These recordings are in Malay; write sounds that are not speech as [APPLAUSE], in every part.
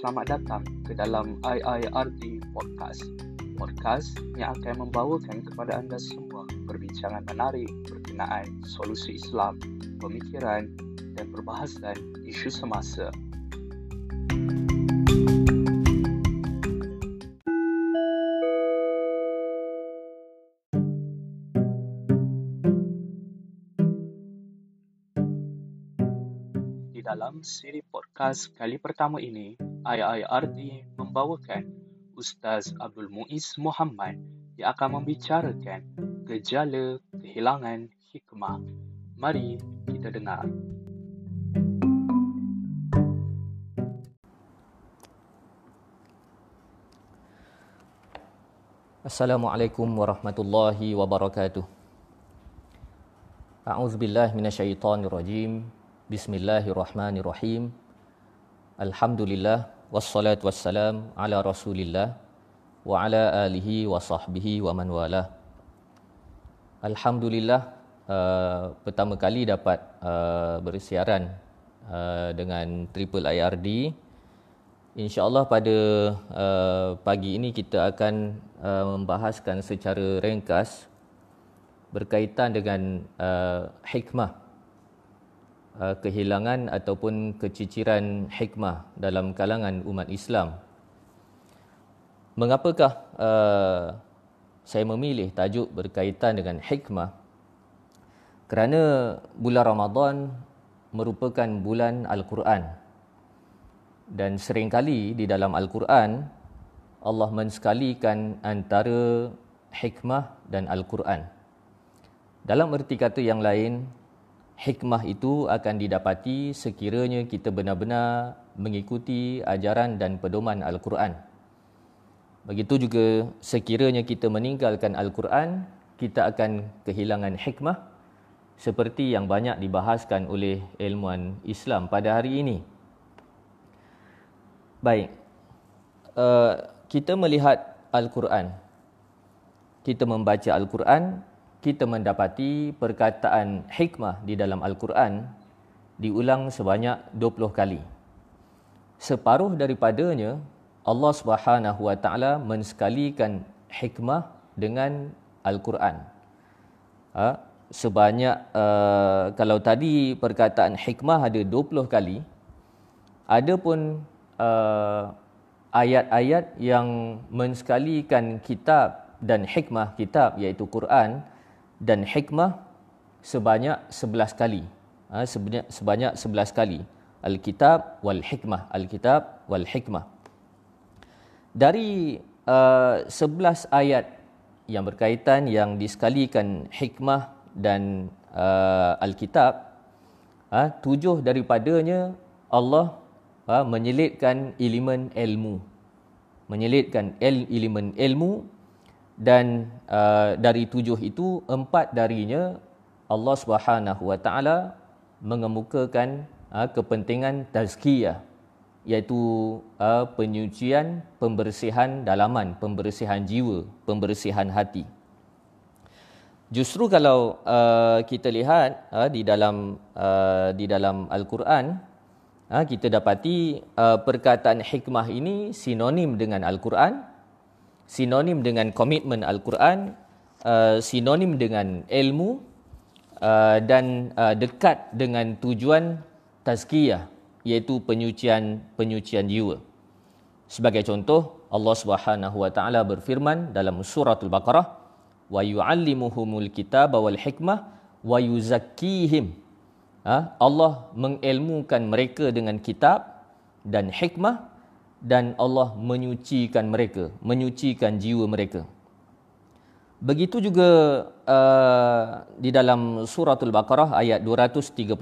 selamat datang ke dalam IIRD Podcast. Podcast yang akan membawakan kepada anda semua perbincangan menarik berkenaan solusi Islam, pemikiran dan perbahasan isu semasa. dalam siri podcast kali pertama ini, IIRD membawakan Ustaz Abdul Muiz Muhammad yang akan membicarakan gejala kehilangan hikmah. Mari kita dengar. Assalamualaikum warahmatullahi wabarakatuh. A'udzubillahi minasyaitonirrajim. Bismillahirrahmanirrahim. Alhamdulillah wassalatu wassalam ala Rasulillah wa ala alihi wa sahbihi wa man wala. Alhamdulillah uh, pertama kali dapat uh, bersiaran uh, dengan Triple IRD. InsyaAllah pada uh, pagi ini kita akan uh, membahaskan secara ringkas berkaitan dengan uh, hikmah Uh, kehilangan ataupun keciciran hikmah dalam kalangan umat Islam. Mengapakah uh, saya memilih tajuk berkaitan dengan hikmah? Kerana bulan Ramadan merupakan bulan Al-Quran. Dan seringkali di dalam Al-Quran, Allah mensekalikan antara hikmah dan Al-Quran. Dalam erti kata yang lain, hikmah itu akan didapati sekiranya kita benar-benar mengikuti ajaran dan pedoman Al-Quran. Begitu juga sekiranya kita meninggalkan Al-Quran, kita akan kehilangan hikmah seperti yang banyak dibahaskan oleh ilmuwan Islam pada hari ini. Baik, uh, kita melihat Al-Quran. Kita membaca Al-Quran, kita mendapati perkataan hikmah di dalam Al-Quran diulang sebanyak 20 kali. Separuh daripadanya Allah Subhanahu Wa Taala mensekalikan hikmah dengan Al-Quran. Ha? sebanyak uh, kalau tadi perkataan hikmah ada 20 kali ada pun uh, ayat-ayat yang mensekalikan kitab dan hikmah kitab iaitu Quran dan hikmah sebanyak 11 kali. Ha, sebanyak, sebanyak 11 kali. Alkitab wal hikmah. Alkitab wal hikmah. Dari uh, 11 ayat yang berkaitan yang disekalikan hikmah dan uh, Alkitab, ha, tujuh daripadanya Allah ha, menyelitkan elemen ilmu. Menyelitkan el, elemen ilmu dan uh, dari tujuh itu empat darinya Allah Subhanahu Wa Taala mengemukakan uh, kepentingan tazkiyah iaitu uh, penyucian pembersihan dalaman pembersihan jiwa pembersihan hati. Justru kalau uh, kita lihat uh, di dalam uh, di dalam al-Quran uh, kita dapati uh, perkataan hikmah ini sinonim dengan al-Quran sinonim dengan komitmen Al-Quran, uh, sinonim dengan ilmu uh, dan uh, dekat dengan tujuan tazkiyah iaitu penyucian penyucian jiwa. Sebagai contoh, Allah Subhanahu wa taala berfirman dalam surah Al-Baqarah, "Wa yu'allimuhumul kitaba wal hikmah wa yuzakkihim." Ha? Allah mengilmukan mereka dengan kitab dan hikmah dan Allah menyucikan mereka, menyucikan jiwa mereka. Begitu juga uh, di dalam suratul Baqarah ayat 231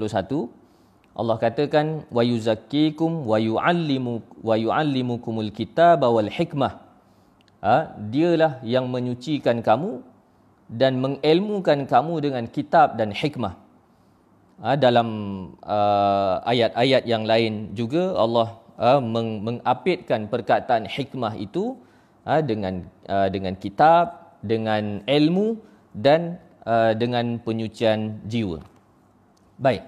Allah katakan wa yuzakkikum wa yuallimu wa yuallimukumul kitaba wal hikmah. Ha, dialah yang menyucikan kamu dan mengilmukan kamu dengan kitab dan hikmah. Ha, dalam uh, ayat-ayat yang lain juga Allah uh, meng- mengapitkan perkataan hikmah itu uh, dengan uh, dengan kitab, dengan ilmu dan uh, dengan penyucian jiwa. Baik.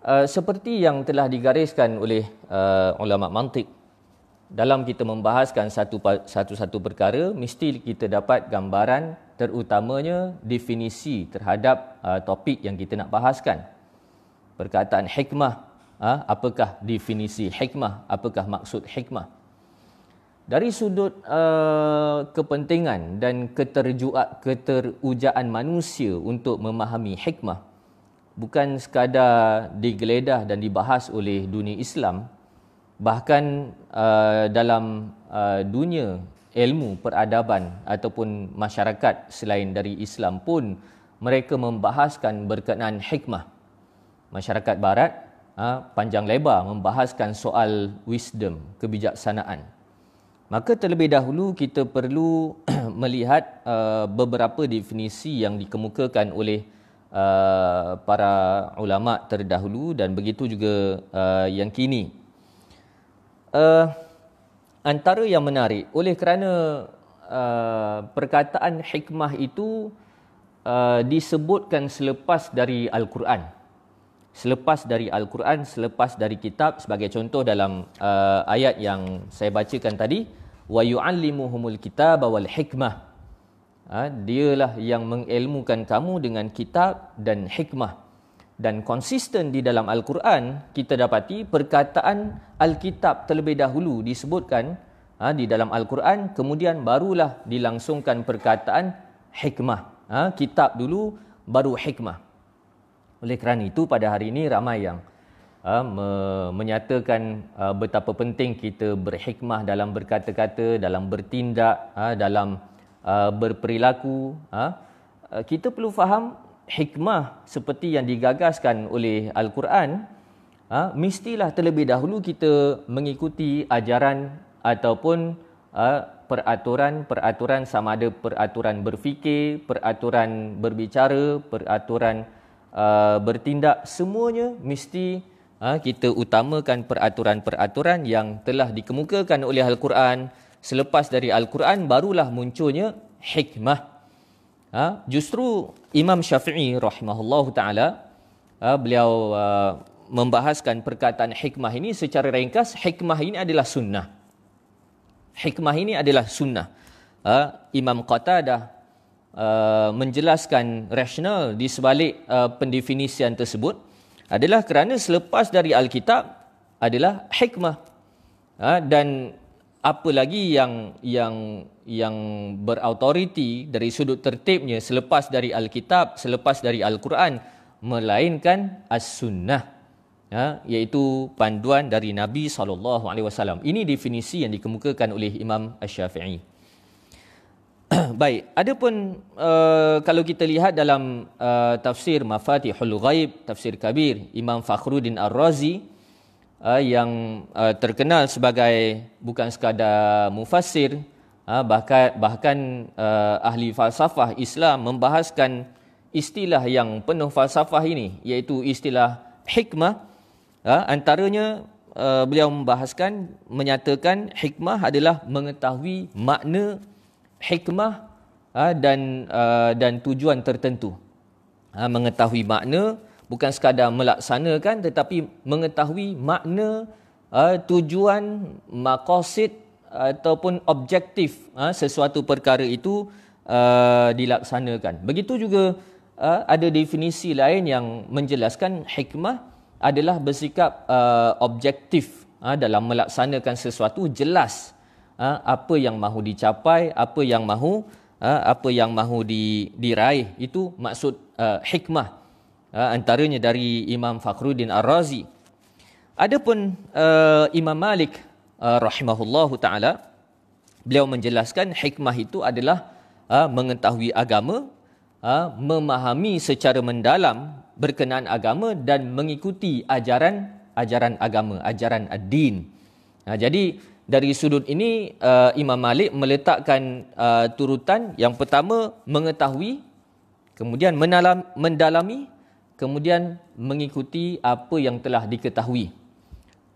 Uh, seperti yang telah digariskan oleh uh, ulama mantik dalam kita membahaskan satu satu-satu perkara mesti kita dapat gambaran terutamanya definisi terhadap uh, topik yang kita nak bahaskan. Perkataan hikmah, apakah definisi hikmah, apakah maksud hikmah? Dari sudut uh, kepentingan dan keterjua, keterujaan manusia untuk memahami hikmah, bukan sekadar digeledah dan dibahas oleh dunia Islam, bahkan uh, dalam dunia ilmu peradaban ataupun masyarakat selain dari Islam pun mereka membahaskan berkenaan hikmah masyarakat barat panjang lebar membahaskan soal wisdom kebijaksanaan. Maka terlebih dahulu kita perlu [CLEARS THROAT] melihat uh, beberapa definisi yang dikemukakan oleh uh, para ulama terdahulu dan begitu juga yang kini. Antara yang menarik oleh kerana perkataan hikmah itu disebutkan selepas dari al-Quran selepas dari al-Quran selepas dari kitab sebagai contoh dalam uh, ayat yang saya bacakan tadi wa yu'allimuhumul kitaba wal hikmah ha, dialah yang mengilmukan kamu dengan kitab dan hikmah dan konsisten di dalam Al-Quran, kita dapati perkataan Alkitab terlebih dahulu disebutkan ha, di dalam Al-Quran, kemudian barulah dilangsungkan perkataan hikmah. Ha, kitab dulu, baru hikmah. Oleh kerana itu, pada hari ini ramai yang ha, me- menyatakan ha, betapa penting kita berhikmah dalam berkata-kata, dalam bertindak, ha, dalam ha, berperilaku. Ha. Kita perlu faham hikmah seperti yang digagaskan oleh Al-Quran, ha, mestilah terlebih dahulu kita mengikuti ajaran ataupun ha, peraturan-peraturan sama ada peraturan berfikir, peraturan berbicara, peraturan uh, bertindak, semuanya mesti uh, kita utamakan peraturan-peraturan yang telah dikemukakan oleh Al-Quran. Selepas dari Al-Quran, barulah munculnya hikmah. Ha, justru Imam Syafi'i rahimahullah taala ha, beliau uh, membahaskan perkataan hikmah ini secara ringkas hikmah ini adalah sunnah. Hikmah ini adalah sunnah. Ha, Imam Qatadah uh, menjelaskan rasional di sebalik uh, pendefinisian tersebut adalah kerana selepas dari Alkitab adalah hikmah ha, dan apa lagi yang yang yang berautoriti dari sudut tertibnya selepas dari Alkitab, selepas dari Al-Quran, melainkan As-Sunnah, ya, iaitu panduan dari Nabi SAW. Ini definisi yang dikemukakan oleh Imam Ash-Syafi'i. [CLEARS THROAT] Baik, adapun uh, kalau kita lihat dalam uh, tafsir Mafatihul Ghaib, tafsir Kabir, Imam Fakhruddin Ar-Razi, uh, yang uh, terkenal sebagai bukan sekadar mufassir, Ha, bahkan bahkan uh, ahli falsafah Islam membahaskan istilah yang penuh falsafah ini iaitu istilah hikmah. Ha, antaranya uh, beliau membahaskan menyatakan hikmah adalah mengetahui makna hikmah ha, dan uh, dan tujuan tertentu. Ha, mengetahui makna bukan sekadar melaksanakan tetapi mengetahui makna tujuan maqasid ataupun objektif sesuatu perkara itu dilaksanakan. Begitu juga ada definisi lain yang menjelaskan hikmah adalah bersikap objektif. Dalam melaksanakan sesuatu jelas apa yang mahu dicapai, apa yang mahu uh, apa yang mahu di, diraih itu maksud uh, hikmah antaranya dari Imam Fakhruddin Ar-Razi. Adapun Imam Malik rahimahullahu taala beliau menjelaskan hikmah itu adalah mengetahui agama memahami secara mendalam berkenaan agama dan mengikuti ajaran ajaran agama ajaran ad-din uh, jadi dari sudut ini uh, Imam Malik meletakkan uh, turutan yang pertama mengetahui kemudian menalam, mendalami kemudian mengikuti apa yang telah diketahui.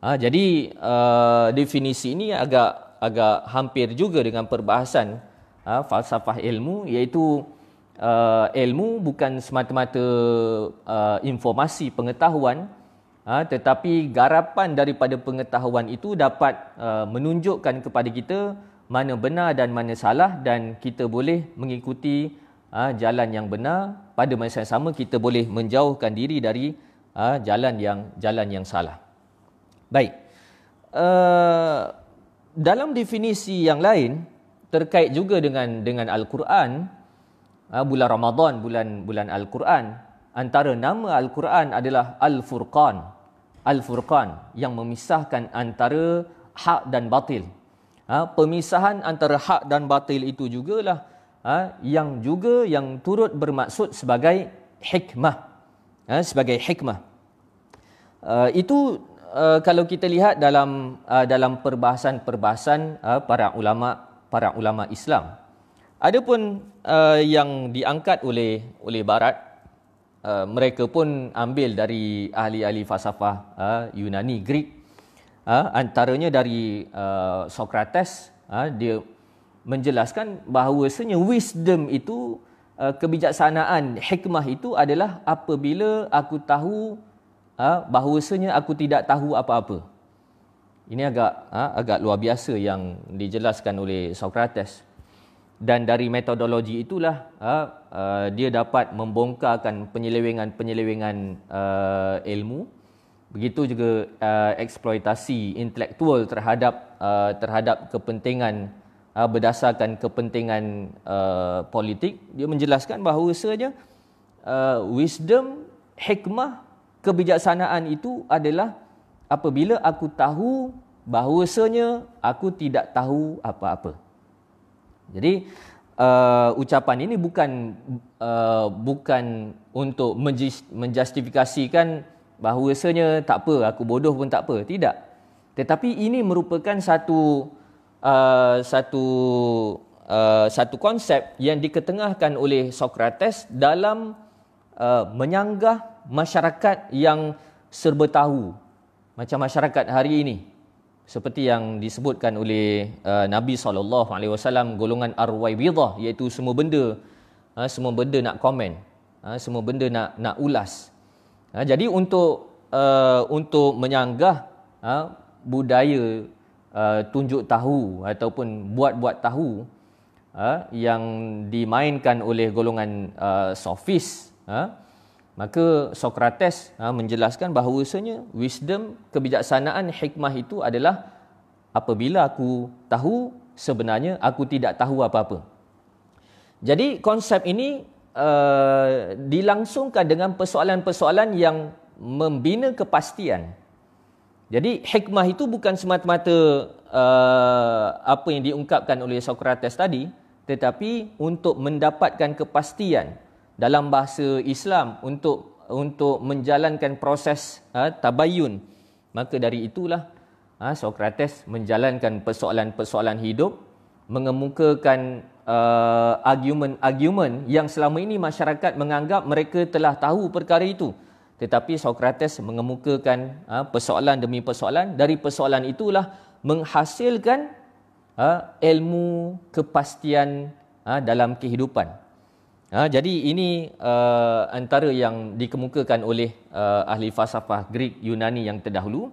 Ha, jadi uh, definisi ini agak agak hampir juga dengan perbahasan uh, falsafah ilmu iaitu uh, ilmu bukan semata-mata uh, informasi pengetahuan Ha, tetapi garapan daripada pengetahuan itu dapat uh, menunjukkan kepada kita mana benar dan mana salah dan kita boleh mengikuti uh, jalan yang benar pada masa yang sama kita boleh menjauhkan diri dari uh, jalan yang jalan yang salah. Baik. Uh, dalam definisi yang lain terkait juga dengan dengan al-Quran uh, bulan Ramadan bulan bulan al-Quran antara nama Al-Quran adalah Al-Furqan. Al-Furqan yang memisahkan antara hak dan batil. Ha, pemisahan antara hak dan batil itu jugalah ha, yang juga yang turut bermaksud sebagai hikmah. Ha, sebagai hikmah. Uh, itu uh, kalau kita lihat dalam uh, dalam perbahasan-perbahasan uh, para ulama para ulama Islam. Adapun uh, yang diangkat oleh oleh barat Uh, mereka pun ambil dari ahli-ahli falsafah uh, Yunani Greek. Uh, antaranya dari uh, Socrates. Uh, dia menjelaskan bahawa bahawasanya wisdom itu uh, kebijaksanaan hikmah itu adalah apabila aku tahu uh, bahawasanya aku tidak tahu apa-apa. Ini agak uh, agak luar biasa yang dijelaskan oleh Socrates dan dari metodologi itulah uh, dia dapat membongkarkan penyelewengan-penyelewengan uh, ilmu. Begitu juga uh, eksploitasi intelektual terhadap uh, terhadap kepentingan uh, berdasarkan kepentingan uh, politik. Dia menjelaskan bahawa saja uh, wisdom hikmah kebijaksanaan itu adalah apabila aku tahu bahawasanya aku tidak tahu apa-apa jadi uh, ucapan ini bukan uh, bukan untuk menjustifikasikan bahawasanya tak apa aku bodoh pun tak apa. Tidak. Tetapi ini merupakan satu uh, satu uh, satu konsep yang diketengahkan oleh Socrates dalam uh, menyanggah masyarakat yang serba tahu macam masyarakat hari ini seperti yang disebutkan oleh uh, Nabi SAW golongan arwaibidah iaitu semua benda uh, semua benda nak komen uh, semua benda nak nak ulas. Uh, jadi untuk uh, untuk menyanggah uh, budaya uh, tunjuk tahu ataupun buat-buat tahu uh, yang dimainkan oleh golongan uh, sofis uh, Maka Socrates ha, menjelaskan bahawasanya wisdom, kebijaksanaan, hikmah itu adalah apabila aku tahu sebenarnya aku tidak tahu apa-apa. Jadi konsep ini uh, dilangsungkan dengan persoalan-persoalan yang membina kepastian. Jadi hikmah itu bukan semata-mata uh, apa yang diungkapkan oleh Socrates tadi, tetapi untuk mendapatkan kepastian dalam bahasa Islam untuk untuk menjalankan proses ha, tabayun. Maka dari itulah ha, Socrates menjalankan persoalan-persoalan hidup mengemukakan uh, argument-argument yang selama ini masyarakat menganggap mereka telah tahu perkara itu. Tetapi Socrates mengemukakan ha, persoalan demi persoalan. Dari persoalan itulah menghasilkan ha, ilmu kepastian ha, dalam kehidupan Ha, jadi ini uh, antara yang dikemukakan oleh uh, ahli falsafah Greek Yunani yang terdahulu.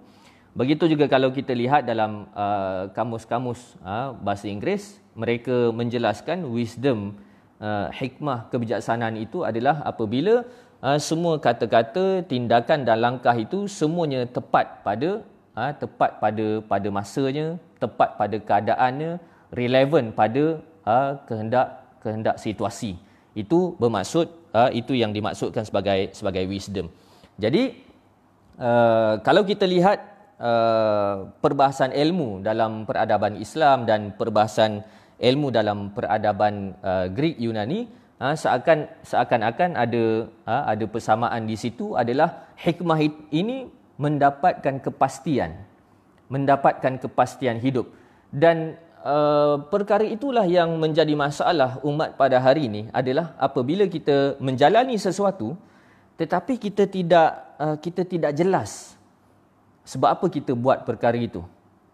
Begitu juga kalau kita lihat dalam uh, kamus-kamus uh, bahasa Inggeris, mereka menjelaskan wisdom, uh, hikmah, kebijaksanaan itu adalah apabila uh, semua kata-kata, tindakan dan langkah itu semuanya tepat pada uh, tepat pada pada masanya, tepat pada keadaannya, relevan pada uh, kehendak kehendak situasi itu bermaksud uh, itu yang dimaksudkan sebagai sebagai wisdom. Jadi uh, kalau kita lihat uh, perbahasan ilmu dalam peradaban Islam dan perbahasan ilmu dalam peradaban uh, Greek Yunani uh, seakan seakan-akan ada uh, ada persamaan di situ adalah hikmah ini mendapatkan kepastian mendapatkan kepastian hidup dan Uh, perkara itulah yang menjadi masalah umat pada hari ini adalah apabila kita menjalani sesuatu tetapi kita tidak uh, kita tidak jelas sebab apa kita buat perkara itu.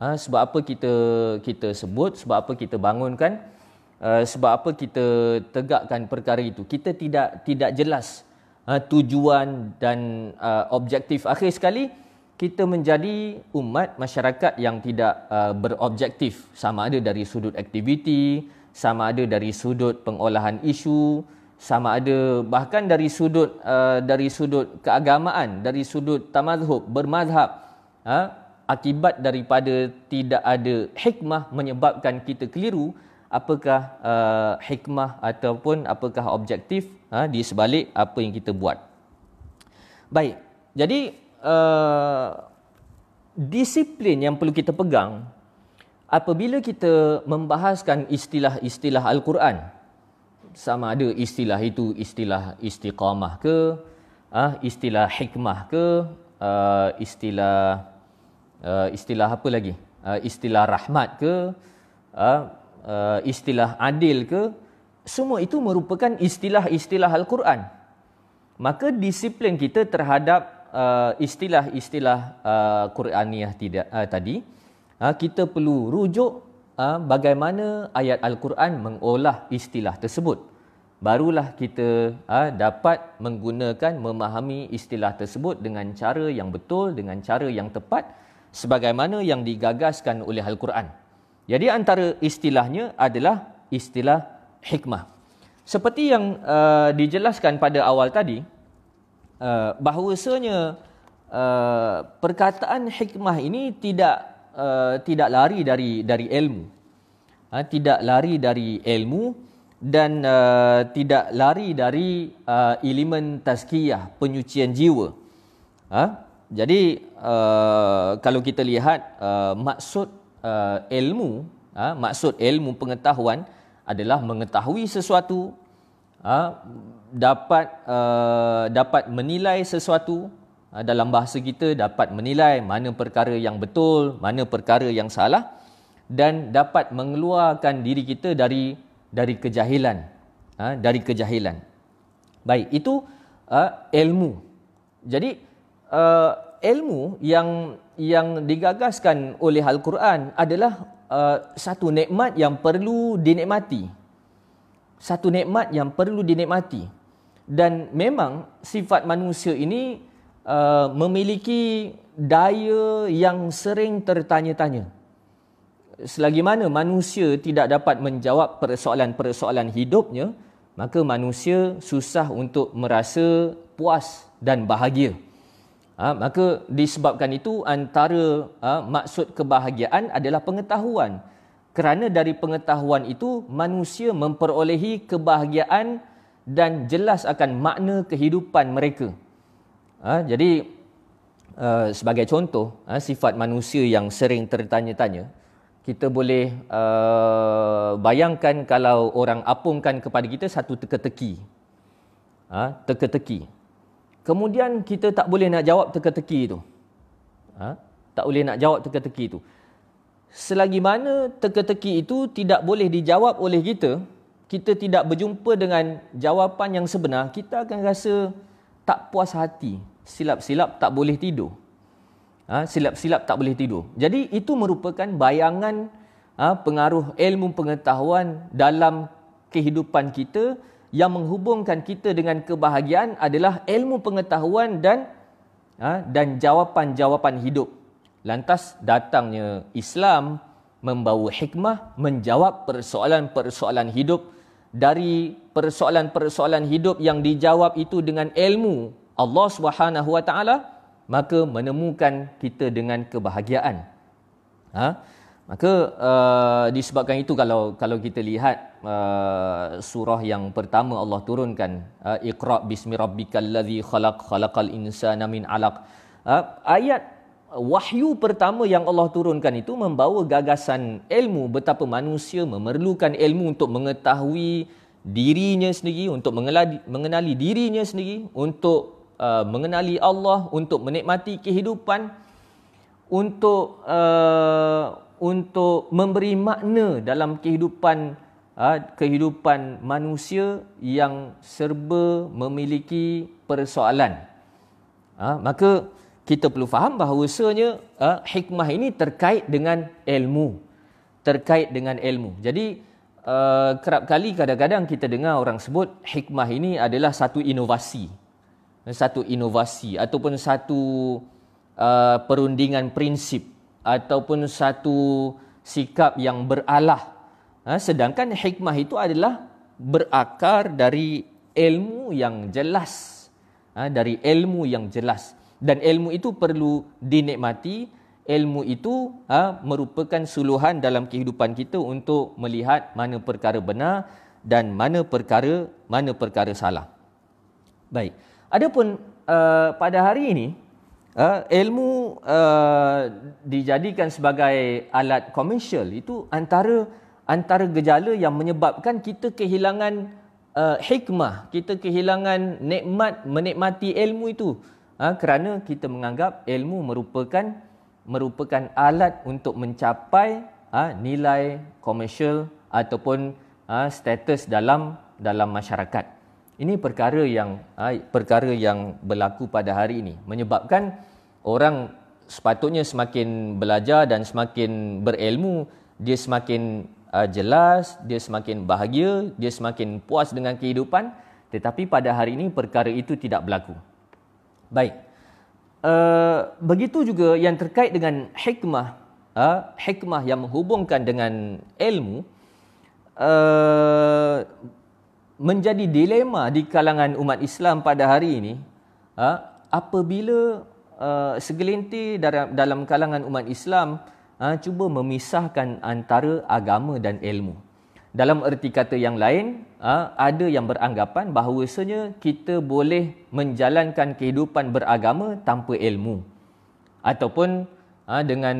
Ha, sebab apa kita kita sebut sebab apa kita bangunkan uh, sebab apa kita tegakkan perkara itu. Kita tidak tidak jelas uh, tujuan dan uh, objektif akhir sekali kita menjadi umat masyarakat yang tidak uh, berobjektif sama ada dari sudut aktiviti, sama ada dari sudut pengolahan isu, sama ada bahkan dari sudut uh, dari sudut keagamaan, dari sudut tamadhub, bermadhab. Uh, akibat daripada tidak ada hikmah menyebabkan kita keliru, apakah uh, hikmah ataupun apakah objektif uh, di sebalik apa yang kita buat. Baik. Jadi uh, disiplin yang perlu kita pegang apabila kita membahaskan istilah-istilah Al-Quran. Sama ada istilah itu istilah istiqamah ke uh, istilah hikmah ke uh, istilah uh, istilah apa lagi? Istilah rahmat ke istilah adil ke semua itu merupakan istilah-istilah Al-Quran. Maka disiplin kita terhadap uh, istilah-istilah uh, Quraniah tidak uh, tadi uh, kita perlu rujuk uh, bagaimana ayat al-Quran mengolah istilah tersebut. Barulah kita uh, dapat menggunakan memahami istilah tersebut dengan cara yang betul dengan cara yang tepat sebagaimana yang digagaskan oleh al-Quran. Jadi antara istilahnya adalah istilah hikmah. Seperti yang uh, dijelaskan pada awal tadi Uh, bahawasanya uh, perkataan hikmah ini tidak uh, tidak lari dari dari ilmu. Uh, tidak lari dari ilmu dan uh, tidak lari dari uh, elemen tazkiyah penyucian jiwa. Uh, jadi uh, kalau kita lihat uh, maksud uh, ilmu uh, maksud ilmu pengetahuan adalah mengetahui sesuatu uh, dapat uh, dapat menilai sesuatu uh, dalam bahasa kita dapat menilai mana perkara yang betul, mana perkara yang salah dan dapat mengeluarkan diri kita dari dari kejahilan. Uh, dari kejahilan. Baik, itu uh, ilmu. Jadi uh, ilmu yang yang digagaskan oleh Al-Quran adalah uh, satu nikmat yang perlu dinikmati. Satu nikmat yang perlu dinikmati dan memang sifat manusia ini uh, memiliki daya yang sering tertanya-tanya. Selagi mana manusia tidak dapat menjawab persoalan-persoalan hidupnya, maka manusia susah untuk merasa puas dan bahagia. Ha, maka disebabkan itu antara ha, maksud kebahagiaan adalah pengetahuan. Kerana dari pengetahuan itu manusia memperolehi kebahagiaan dan jelas akan makna kehidupan mereka. Ha, jadi uh, sebagai contoh ha, sifat manusia yang sering tertanya-tanya, kita boleh uh, bayangkan kalau orang apungkan kepada kita satu teka-teki. Ha, teka-teki. Kemudian kita tak boleh nak jawab teka-teki itu. Ha, tak boleh nak jawab teka-teki itu. Selagi mana teka-teki itu tidak boleh dijawab oleh kita, kita tidak berjumpa dengan jawapan yang sebenar, kita akan rasa tak puas hati. Silap-silap tak boleh tidur. Ha, silap-silap tak boleh tidur. Jadi itu merupakan bayangan ha, pengaruh ilmu pengetahuan dalam kehidupan kita yang menghubungkan kita dengan kebahagiaan adalah ilmu pengetahuan dan ha, dan jawapan-jawapan hidup. Lantas datangnya Islam membawa hikmah menjawab persoalan-persoalan hidup dari persoalan-persoalan hidup yang dijawab itu dengan ilmu Allah Subhanahu Wa Taala maka menemukan kita dengan kebahagiaan. Ha? Maka uh, disebabkan itu kalau kalau kita lihat uh, surah yang pertama Allah turunkan uh, Iqra bismi rabbikal ladzi khalaq khalaqal insana min 'alaq. Uh, ayat wahyu pertama yang Allah turunkan itu membawa gagasan ilmu. Betapa manusia memerlukan ilmu untuk mengetahui dirinya sendiri untuk mengenali, dirinya sendiri untuk uh, mengenali Allah untuk menikmati kehidupan untuk uh, untuk memberi makna dalam kehidupan uh, kehidupan manusia yang serba memiliki persoalan. Uh, maka kita perlu faham bahawasanya uh, hikmah ini terkait dengan ilmu terkait dengan ilmu jadi uh, kerap kali kadang-kadang kita dengar orang sebut hikmah ini adalah satu inovasi satu inovasi ataupun satu uh, perundingan prinsip ataupun satu sikap yang beralah. Ha, sedangkan hikmah itu adalah berakar dari ilmu yang jelas. Ha, dari ilmu yang jelas. Dan ilmu itu perlu dinikmati. Ilmu itu ha, merupakan suluhan dalam kehidupan kita untuk melihat mana perkara benar dan mana perkara mana perkara salah. Baik. Adapun uh, pada hari ini uh, ilmu uh, dijadikan sebagai alat komersial itu antara antara gejala yang menyebabkan kita kehilangan uh, hikmah, kita kehilangan nikmat menikmati ilmu itu. Uh, kerana kita menganggap ilmu merupakan merupakan alat untuk mencapai uh, nilai komersial ataupun uh, status dalam dalam masyarakat. Ini perkara yang perkara yang berlaku pada hari ini menyebabkan orang sepatutnya semakin belajar dan semakin berilmu dia semakin uh, jelas dia semakin bahagia dia semakin puas dengan kehidupan tetapi pada hari ini perkara itu tidak berlaku baik uh, begitu juga yang terkait dengan hikmah uh, hikmah yang menghubungkan dengan ilmu uh, menjadi dilema di kalangan umat Islam pada hari ini uh, apabila uh, segelintir dalam, dalam kalangan umat Islam uh, cuba memisahkan antara agama dan ilmu. Dalam erti kata yang lain, uh, ada yang beranggapan bahawasanya kita boleh menjalankan kehidupan beragama tanpa ilmu. Ataupun uh, dengan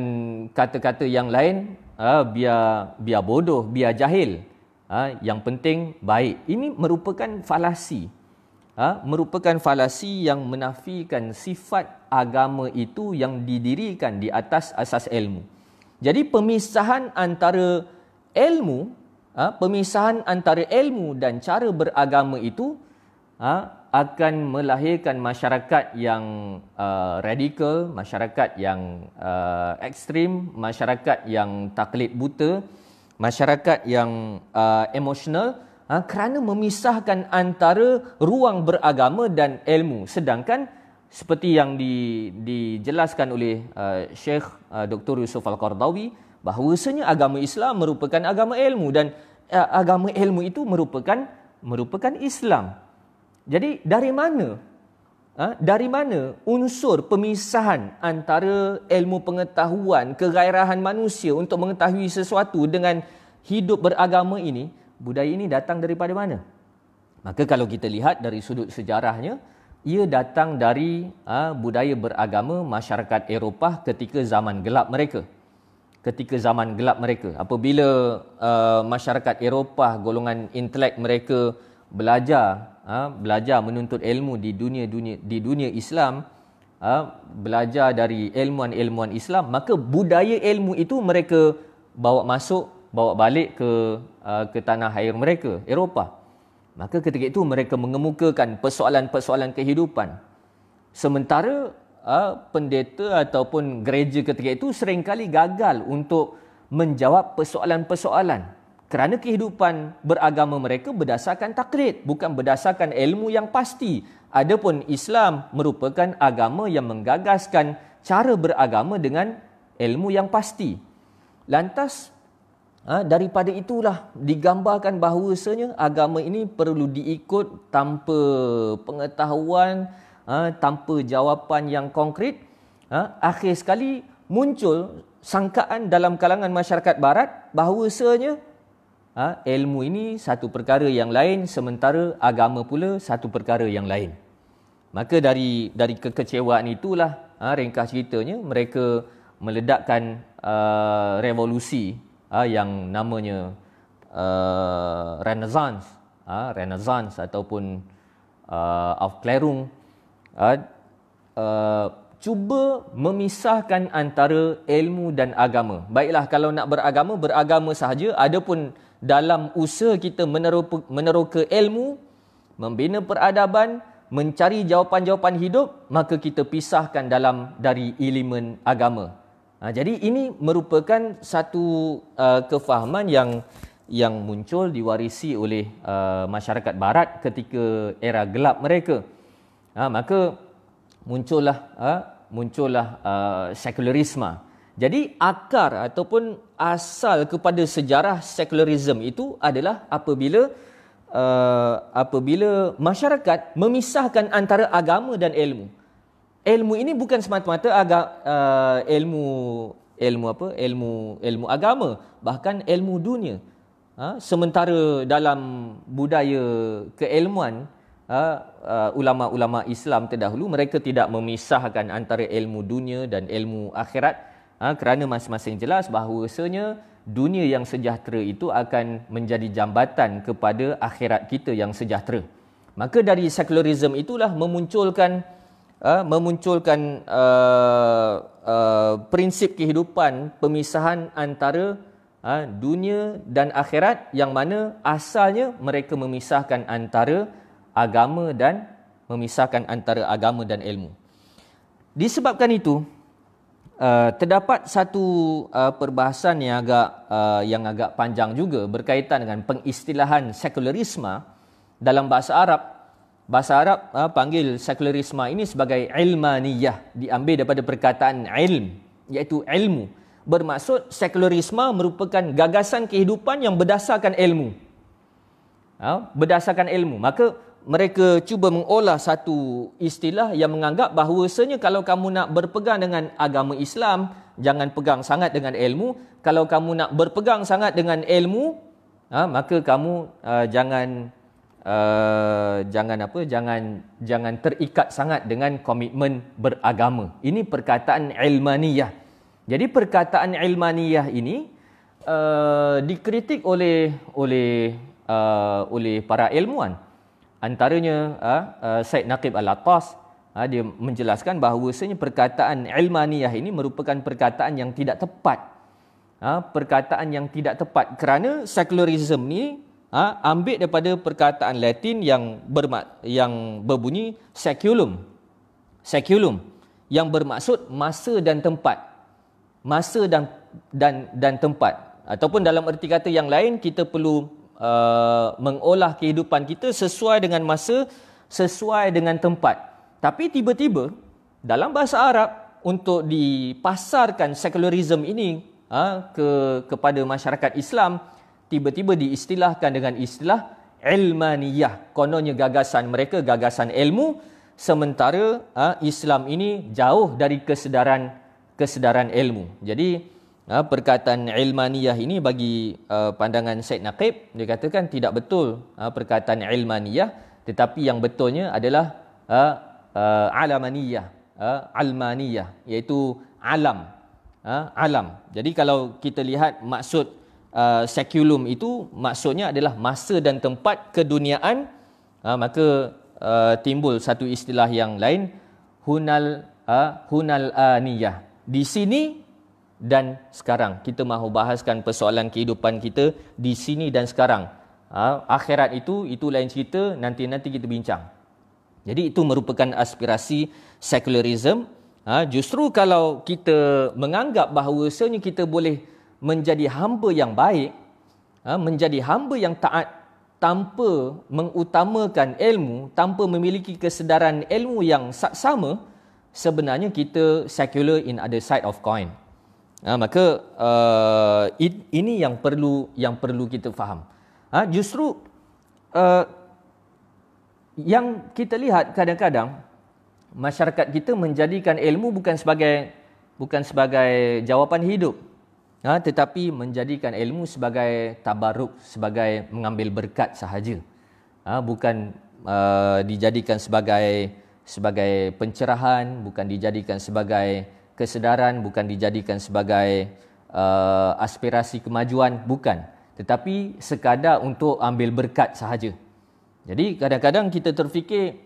kata-kata yang lain, uh, biar biar bodoh, biar jahil ha, yang penting baik. Ini merupakan falasi. Ha, merupakan falasi yang menafikan sifat agama itu yang didirikan di atas asas ilmu. Jadi pemisahan antara ilmu, ha, pemisahan antara ilmu dan cara beragama itu ha, akan melahirkan masyarakat yang uh, radikal, masyarakat yang uh, ekstrim, masyarakat yang taklid buta, masyarakat yang uh, emosional uh, kerana memisahkan antara ruang beragama dan ilmu sedangkan seperti yang di, dijelaskan oleh uh, Dr. Yusuf Al-Qardawi bahawasanya agama Islam merupakan agama ilmu dan uh, agama ilmu itu merupakan merupakan Islam. Jadi dari mana Ha? dari mana unsur pemisahan antara ilmu pengetahuan, kegairahan manusia untuk mengetahui sesuatu dengan hidup beragama ini, budaya ini datang daripada mana? Maka kalau kita lihat dari sudut sejarahnya, ia datang dari ha, budaya beragama masyarakat Eropah ketika zaman gelap mereka. Ketika zaman gelap mereka. Apabila uh, masyarakat Eropah, golongan intelek mereka belajar ha, belajar menuntut ilmu di dunia dunia di dunia Islam ha, belajar dari ilmuan-ilmuan Islam maka budaya ilmu itu mereka bawa masuk bawa balik ke uh, ke tanah air mereka Eropah maka ketika itu mereka mengemukakan persoalan-persoalan kehidupan sementara uh, pendeta ataupun gereja ketika itu seringkali gagal untuk menjawab persoalan-persoalan kerana kehidupan beragama mereka berdasarkan taklid, bukan berdasarkan ilmu yang pasti. Adapun Islam merupakan agama yang menggagaskan cara beragama dengan ilmu yang pasti. Lantas ha, daripada itulah digambarkan bahawasanya agama ini perlu diikut tanpa pengetahuan, ha, tanpa jawapan yang konkret. Ha, akhir sekali muncul sangkaan dalam kalangan masyarakat barat bahawasanya ha, ilmu ini satu perkara yang lain sementara agama pula satu perkara yang lain. Maka dari dari kekecewaan itulah ringkas ceritanya mereka meledakkan revolusi yang namanya Renaissance, Renaissance ataupun uh, Aufklärung ha, uh, cuba memisahkan antara ilmu dan agama. Baiklah kalau nak beragama beragama sahaja adapun dalam usaha kita meneroka, meneroka ilmu, membina peradaban, mencari jawapan-jawapan hidup, maka kita pisahkan dalam dari elemen agama. Ha, jadi ini merupakan satu uh, kefahaman yang yang muncul diwarisi oleh uh, masyarakat barat ketika era gelap mereka. Ha, maka muncullah uh, muncullah uh, sekularisme. Jadi akar ataupun asal kepada sejarah sekularisme itu adalah apabila uh, apabila masyarakat memisahkan antara agama dan ilmu. Ilmu ini bukan semata-mata agak uh, ilmu ilmu apa? Ilmu ilmu agama, bahkan ilmu dunia. Ha? sementara dalam budaya keilmuan uh, uh, ulama-ulama Islam terdahulu mereka tidak memisahkan antara ilmu dunia dan ilmu akhirat ha, kerana masing-masing jelas bahawasanya dunia yang sejahtera itu akan menjadi jambatan kepada akhirat kita yang sejahtera. Maka dari sekularisme itulah memunculkan uh, memunculkan uh, uh, prinsip kehidupan pemisahan antara uh, dunia dan akhirat yang mana asalnya mereka memisahkan antara agama dan memisahkan antara agama dan ilmu. Disebabkan itu, Uh, terdapat satu uh, perbahasan yang agak uh, yang agak panjang juga berkaitan dengan pengistilahan sekularisme dalam bahasa Arab. Bahasa Arab panggil sekularisme ini sebagai ilmaniyah, diambil daripada perkataan ilm, iaitu ilmu. Bermaksud sekularisme merupakan gagasan kehidupan yang berdasarkan ilmu. Berdasarkan ilmu. Maka mereka cuba mengolah satu istilah yang menganggap bahawasanya kalau kamu nak berpegang dengan agama Islam, jangan pegang sangat dengan ilmu. Kalau kamu nak berpegang sangat dengan ilmu, ha, maka kamu uh, jangan uh, jangan apa? Jangan jangan terikat sangat dengan komitmen beragama. Ini perkataan ilmaniyah. Jadi perkataan ilmaniyah ini uh, dikritik oleh oleh uh, oleh para ilmuwan antaranya uh, Said Naqib Al-Attas uh, dia menjelaskan bahawasanya perkataan ilmaniyah ini merupakan perkataan yang tidak tepat. Uh, perkataan yang tidak tepat. Kerana secularism ni uh, ambil daripada perkataan Latin yang bermak yang berbunyi seculum. Seculum yang bermaksud masa dan tempat. Masa dan dan dan tempat. Ataupun dalam erti kata yang lain kita perlu Uh, mengolah kehidupan kita sesuai dengan masa, sesuai dengan tempat. Tapi tiba-tiba dalam bahasa Arab untuk dipasarkan sekularisme ini uh, ke kepada masyarakat Islam tiba-tiba diistilahkan dengan istilah ilmaniyah. Kononnya gagasan mereka gagasan ilmu sementara uh, Islam ini jauh dari kesedaran kesedaran ilmu. Jadi Ha, perkataan ilmaniyah ini bagi uh, pandangan Syed Naqib. Dia katakan tidak betul uh, perkataan ilmaniyah tetapi yang betulnya adalah uh, uh, alamaniyah uh, almaniyah iaitu alam uh, alam. Jadi kalau kita lihat maksud uh, sekulum itu maksudnya adalah masa dan tempat keduniaan uh, maka uh, timbul satu istilah yang lain hunal uh, hunal aniyah. Di sini dan sekarang. Kita mahu bahaskan persoalan kehidupan kita di sini dan sekarang. Ha, akhirat itu, itu lain cerita, nanti-nanti kita bincang. Jadi itu merupakan aspirasi secularism. Ha, justru kalau kita menganggap bahawa sebenarnya kita boleh menjadi hamba yang baik, ha, menjadi hamba yang taat tanpa mengutamakan ilmu, tanpa memiliki kesedaran ilmu yang sama, sebenarnya kita secular in other side of coin. Ha, maka uh, ini yang perlu yang perlu kita faham. Ha, justru uh, yang kita lihat kadang-kadang masyarakat kita menjadikan ilmu bukan sebagai bukan sebagai jawapan hidup. Ha, tetapi menjadikan ilmu sebagai tabaruk, sebagai mengambil berkat sahaja. Ha, bukan uh, dijadikan sebagai sebagai pencerahan, bukan dijadikan sebagai kesedaran bukan dijadikan sebagai uh, aspirasi kemajuan bukan. Tetapi sekadar untuk ambil berkat sahaja. Jadi kadang-kadang kita terfikir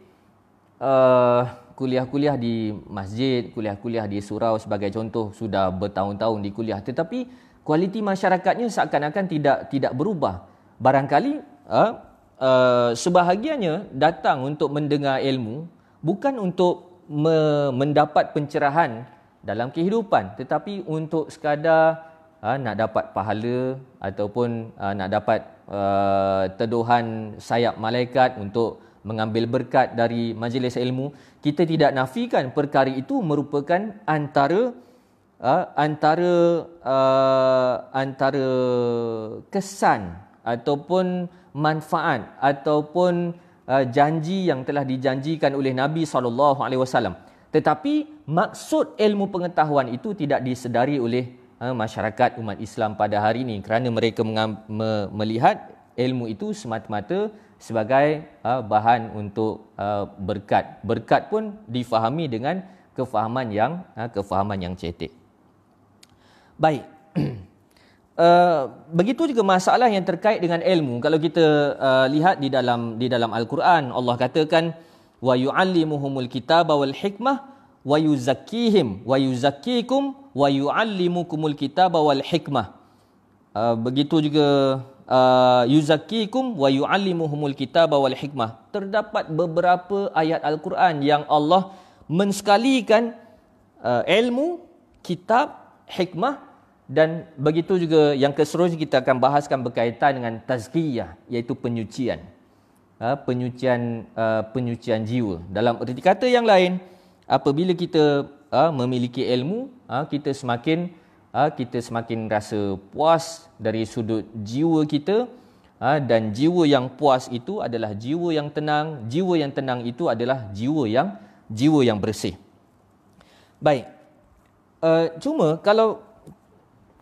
uh, kuliah-kuliah di masjid kuliah-kuliah di surau sebagai contoh sudah bertahun-tahun di kuliah. Tetapi kualiti masyarakatnya seakan-akan tidak tidak berubah. Barangkali uh, uh, sebahagiannya datang untuk mendengar ilmu bukan untuk me- mendapat pencerahan dalam kehidupan tetapi untuk sekadar uh, nak dapat pahala ataupun uh, nak dapat uh, teduhan sayap malaikat untuk mengambil berkat dari majlis ilmu, kita tidak nafikan perkara itu merupakan antara uh, antara uh, antara kesan ataupun manfaat ataupun uh, janji yang telah dijanjikan oleh Nabi sallallahu alaihi wasallam. Tetapi maksud ilmu pengetahuan itu tidak disedari oleh uh, masyarakat umat Islam pada hari ini kerana mereka melihat ilmu itu semata-mata sebagai uh, bahan untuk uh, berkat. Berkat pun difahami dengan kefahaman yang kefahaman yang cetek. Baik. Uh, [CLEARS THROAT] begitu juga masalah yang terkait dengan ilmu. Kalau kita uh, lihat di dalam di dalam Al-Quran, Allah katakan wa yu'allimuhumul kitaba wal hikmah wa yuzakkihim wa yuzakkikum wa yu'allimukumul kitaba wal hikmah. Uh, begitu juga uh, yuzakkikum wa yu'allimuhumul kitaba wal hikmah. Terdapat beberapa ayat Al-Quran yang Allah mensekalikan uh, ilmu, kitab, hikmah dan begitu juga yang keseterusnya kita akan bahaskan berkaitan dengan tazkiyah iaitu penyucian. Ha, penyucian uh, penyucian jiwa. Dalam erti kata yang lain, apabila kita ha, memiliki ilmu, ha, kita semakin kita semakin rasa puas dari sudut jiwa kita dan jiwa yang puas itu adalah jiwa yang tenang, jiwa yang tenang itu adalah jiwa yang jiwa yang bersih. Baik. Uh, cuma kalau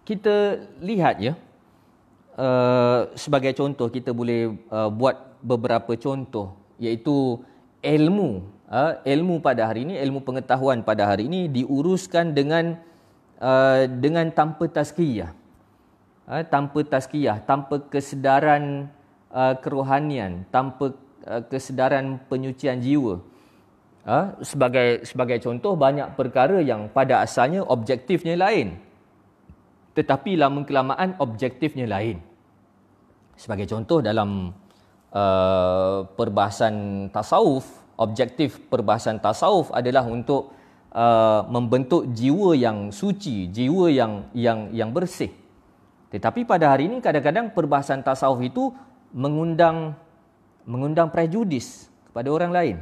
kita lihat ya uh, sebagai contoh kita boleh uh, buat beberapa contoh iaitu ilmu uh, ilmu pada hari ini ilmu pengetahuan pada hari ini diuruskan dengan uh, dengan tanpa tazkiyah uh, tanpa tazkiyah tanpa kesedaran uh, kerohanian tanpa uh, kesedaran penyucian jiwa uh, sebagai sebagai contoh banyak perkara yang pada asalnya objektifnya lain tetapi lama kelamaan objektifnya lain. Sebagai contoh dalam uh, perbahasan tasawuf, objektif perbahasan tasawuf adalah untuk uh, membentuk jiwa yang suci, jiwa yang yang yang bersih. Tetapi pada hari ini kadang-kadang perbahasan tasawuf itu mengundang mengundang prejudis kepada orang lain.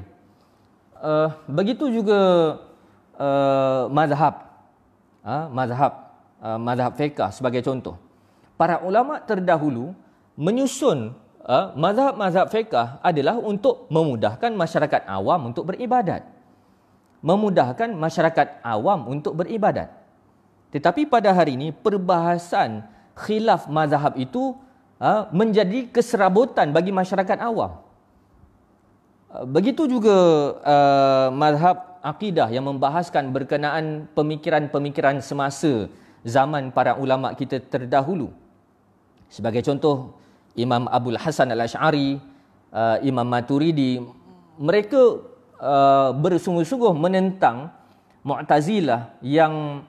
Uh, begitu juga uh, mazhab. Uh, mazhab uh, mazhab fiqah sebagai contoh. Para ulama terdahulu menyusun uh, mazhab-mazhab fiqah adalah untuk memudahkan masyarakat awam untuk beribadat. Memudahkan masyarakat awam untuk beribadat. Tetapi pada hari ini perbahasan khilaf mazhab itu uh, menjadi keserabutan bagi masyarakat awam. Uh, begitu juga uh, mazhab akidah yang membahaskan berkenaan pemikiran-pemikiran semasa zaman para ulama kita terdahulu. Sebagai contoh Imam Abdul Hasan Al-Asy'ari, uh, Imam Maturidi, mereka uh, bersungguh-sungguh menentang Mu'tazilah yang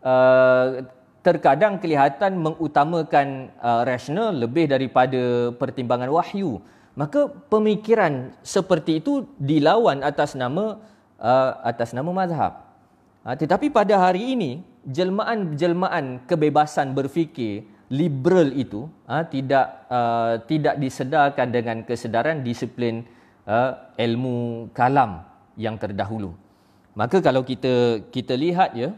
uh, terkadang kelihatan mengutamakan uh, rasional lebih daripada pertimbangan wahyu. Maka pemikiran seperti itu dilawan atas nama uh, atas nama mazhab. Uh, tetapi pada hari ini jelmaan-jelmaan kebebasan berfikir liberal itu uh, tidak uh, tidak disedarkan dengan kesedaran disiplin uh, ilmu kalam yang terdahulu. Maka kalau kita kita lihat ya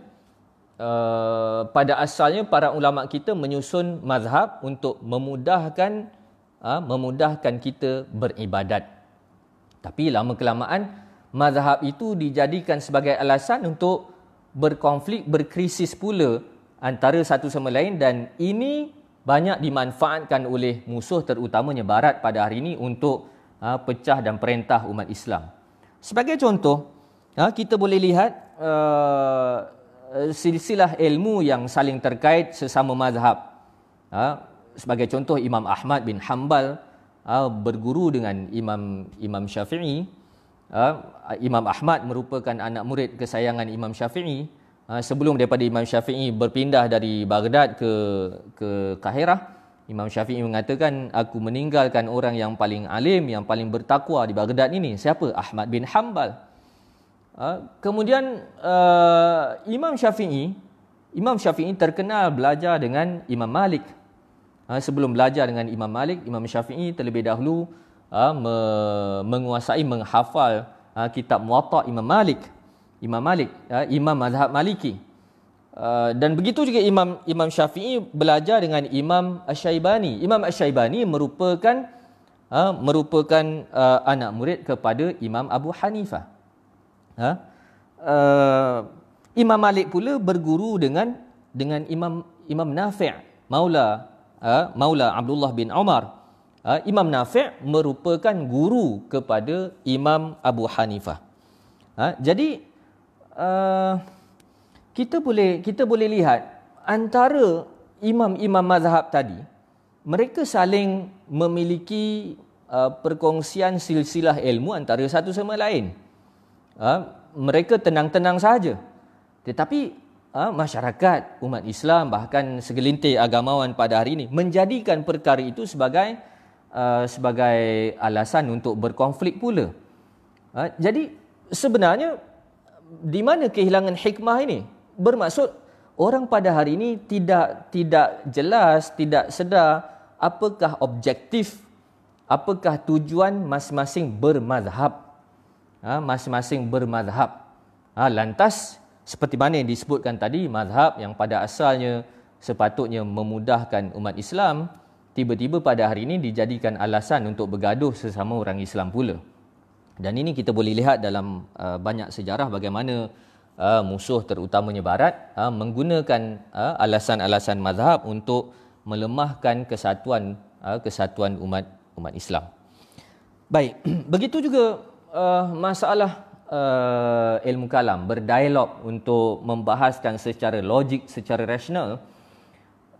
uh, pada asalnya para ulama kita menyusun mazhab untuk memudahkan uh, memudahkan kita beribadat. Tapi lama kelamaan mazhab itu dijadikan sebagai alasan untuk berkonflik, berkrisis pula antara satu sama lain dan ini banyak dimanfaatkan oleh musuh terutamanya Barat pada hari ini untuk ha, pecah dan perintah umat Islam. Sebagai contoh, ha, kita boleh lihat uh, silsilah ilmu yang saling terkait sesama mazhab. Ha, sebagai contoh Imam Ahmad bin Hanbal ha, berguru dengan Imam Imam Syafi'i Imam Ahmad merupakan anak murid kesayangan Imam Syafi'i sebelum daripada Imam Syafi'i berpindah dari Baghdad ke ke Kahirah Imam Syafi'i mengatakan aku meninggalkan orang yang paling alim yang paling bertakwa di Baghdad ini. Siapa? Ahmad bin Hanbal. Uh, kemudian uh, Imam Syafi'i Imam Syafi'i terkenal belajar dengan Imam Malik. Sebelum belajar dengan Imam Malik Imam Syafi'i terlebih dahulu me- menguasai menghafal kitab Muwatta Imam Malik Imam Malik uh, Imam mazhab Maliki Uh, dan begitu juga Imam Imam Syafi'i belajar dengan Imam Asy-Syaibani. Imam Asy-Syaibani merupakan uh, merupakan uh, anak murid kepada Imam Abu Hanifah. Uh, uh, Imam Malik pula berguru dengan dengan Imam Imam Nafi' Maula uh, Maula Abdullah bin Umar. Uh, Imam Nafi' merupakan guru kepada Imam Abu Hanifah. Uh, jadi uh, kita boleh kita boleh lihat antara imam-imam mazhab tadi mereka saling memiliki uh, perkongsian silsilah ilmu antara satu sama lain. Uh, mereka tenang-tenang saja. Tetapi uh, masyarakat umat Islam bahkan segelintir agamawan pada hari ini menjadikan perkara itu sebagai uh, sebagai alasan untuk berkonflik pula. Uh, jadi sebenarnya di mana kehilangan hikmah ini? bermaksud orang pada hari ini tidak tidak jelas, tidak sedar apakah objektif, apakah tujuan masing-masing bermazhab. Ha, masing-masing bermazhab. Ha, lantas seperti mana yang disebutkan tadi, mazhab yang pada asalnya sepatutnya memudahkan umat Islam, tiba-tiba pada hari ini dijadikan alasan untuk bergaduh sesama orang Islam pula. Dan ini kita boleh lihat dalam uh, banyak sejarah bagaimana uh, musuh terutamanya barat uh, menggunakan uh, alasan-alasan mazhab untuk melemahkan kesatuan uh, kesatuan umat umat Islam. Baik, [CLEARS THROAT] begitu juga uh, masalah uh, ilmu kalam berdialog untuk membahaskan secara logik, secara rasional.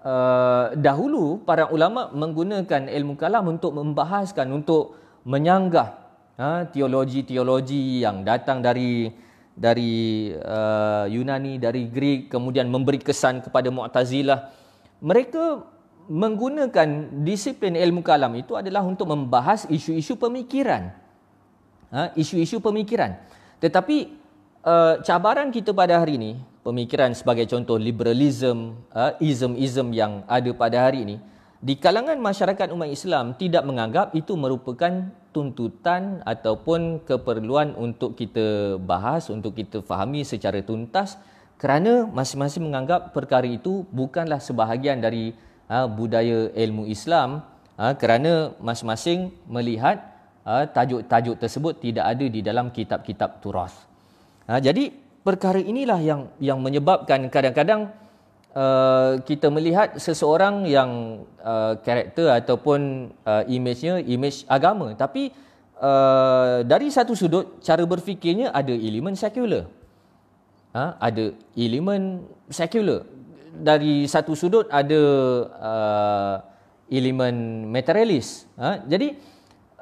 Uh, dahulu para ulama menggunakan ilmu kalam untuk membahaskan untuk menyanggah uh, teologi-teologi yang datang dari dari uh, Yunani, dari Greek, kemudian memberi kesan kepada Mu'tazilah. Mereka menggunakan disiplin ilmu kalam itu adalah untuk membahas isu-isu pemikiran. Ha, isu-isu pemikiran. Tetapi uh, cabaran kita pada hari ini, pemikiran sebagai contoh liberalism, uh, ism-ism yang ada pada hari ini, di kalangan masyarakat umat Islam tidak menganggap itu merupakan tuntutan ataupun keperluan untuk kita bahas, untuk kita fahami secara tuntas kerana masing-masing menganggap perkara itu bukanlah sebahagian dari ha, budaya ilmu Islam ha, kerana masing-masing melihat ha, tajuk-tajuk tersebut tidak ada di dalam kitab-kitab turas. Ha, jadi perkara inilah yang yang menyebabkan kadang-kadang Uh, kita melihat seseorang yang uh, karakter ataupun uh, image-nya image agama tapi uh, dari satu sudut cara berfikirnya ada elemen sekular ha? ada elemen sekular dari satu sudut ada uh, elemen materialis ha? jadi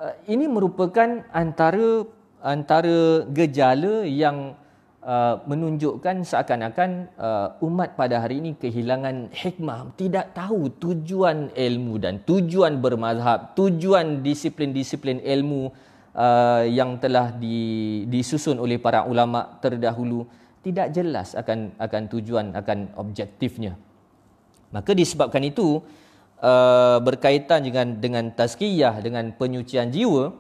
uh, ini merupakan antara antara gejala yang Uh, menunjukkan seakan-akan uh, umat pada hari ini kehilangan hikmah, tidak tahu tujuan ilmu dan tujuan bermazhab, tujuan disiplin-disiplin ilmu uh, yang telah di, disusun oleh para ulama terdahulu tidak jelas akan akan tujuan akan objektifnya. Maka disebabkan itu uh, berkaitan dengan dengan tazkiyah dengan penyucian jiwa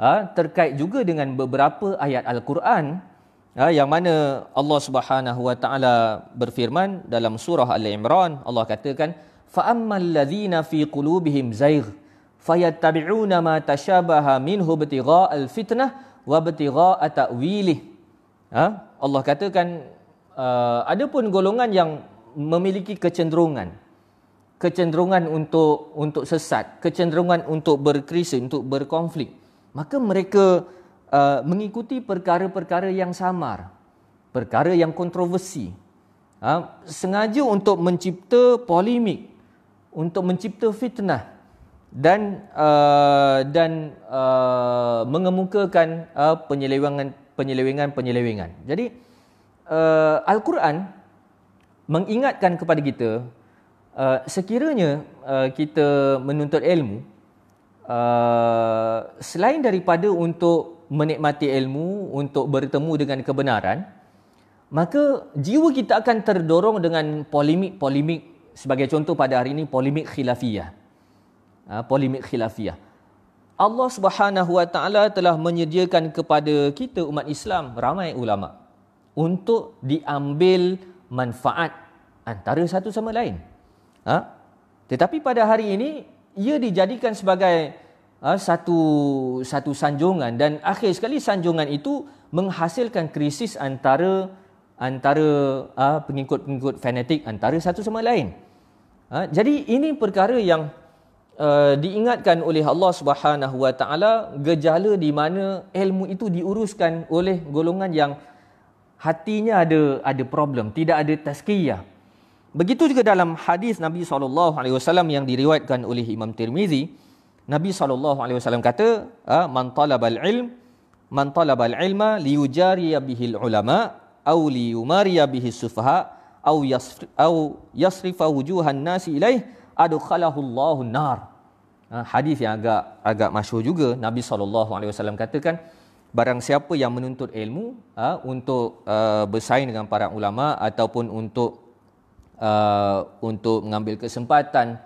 uh, terkait juga dengan beberapa ayat al-Quran Ha, yang mana Allah Subhanahu Wa Taala berfirman dalam surah Al-Imran Allah katakan fa ammal ladzina fi qulubihim zaigh fayattabi'una ma tashabaha minhu ibtigha' al-fitnah wa ibtigha' ta'wilih ha? Allah katakan uh, ada pun golongan yang memiliki kecenderungan kecenderungan untuk untuk sesat kecenderungan untuk berkrisisi untuk berkonflik maka mereka Uh, mengikuti perkara-perkara yang samar, perkara yang kontroversi, uh, sengaja untuk mencipta polemik, untuk mencipta fitnah dan uh, dan uh, mengemukakan uh, penyelewengan penyelewengan penyelewengan. Jadi uh, Al-Quran mengingatkan kepada kita uh, sekiranya uh, kita menuntut ilmu uh, selain daripada untuk menikmati ilmu untuk bertemu dengan kebenaran maka jiwa kita akan terdorong dengan polemik-polemik sebagai contoh pada hari ini polemik khilafiyah ha, polemik khilafiyah Allah Subhanahu Wa Taala telah menyediakan kepada kita umat Islam ramai ulama untuk diambil manfaat antara satu sama lain. Ha? Tetapi pada hari ini ia dijadikan sebagai satu satu sanjungan dan akhir sekali sanjungan itu menghasilkan krisis antara antara ha, pengikut-pengikut fanatik antara satu sama lain. Ha, jadi ini perkara yang uh, diingatkan oleh Allah Subhanahu Wa Taala gejala di mana ilmu itu diuruskan oleh golongan yang hatinya ada ada problem, tidak ada tazkiyah. Begitu juga dalam hadis Nabi wasallam yang diriwayatkan oleh Imam Tirmizi, Nabi sallallahu alaihi wasallam kata, ah, "Man talabal ilm, man talabal ilma liyujari bihi ulama aw liyumari bihi sufaha yasri aw yasrifa wujuhan nasi ilaih adkhalahu Allahu nar." Ha, hadis yang agak agak masyhur juga Nabi SAW katakan barang siapa yang menuntut ilmu ha, untuk bersaing dengan para ulama ataupun untuk untuk mengambil kesempatan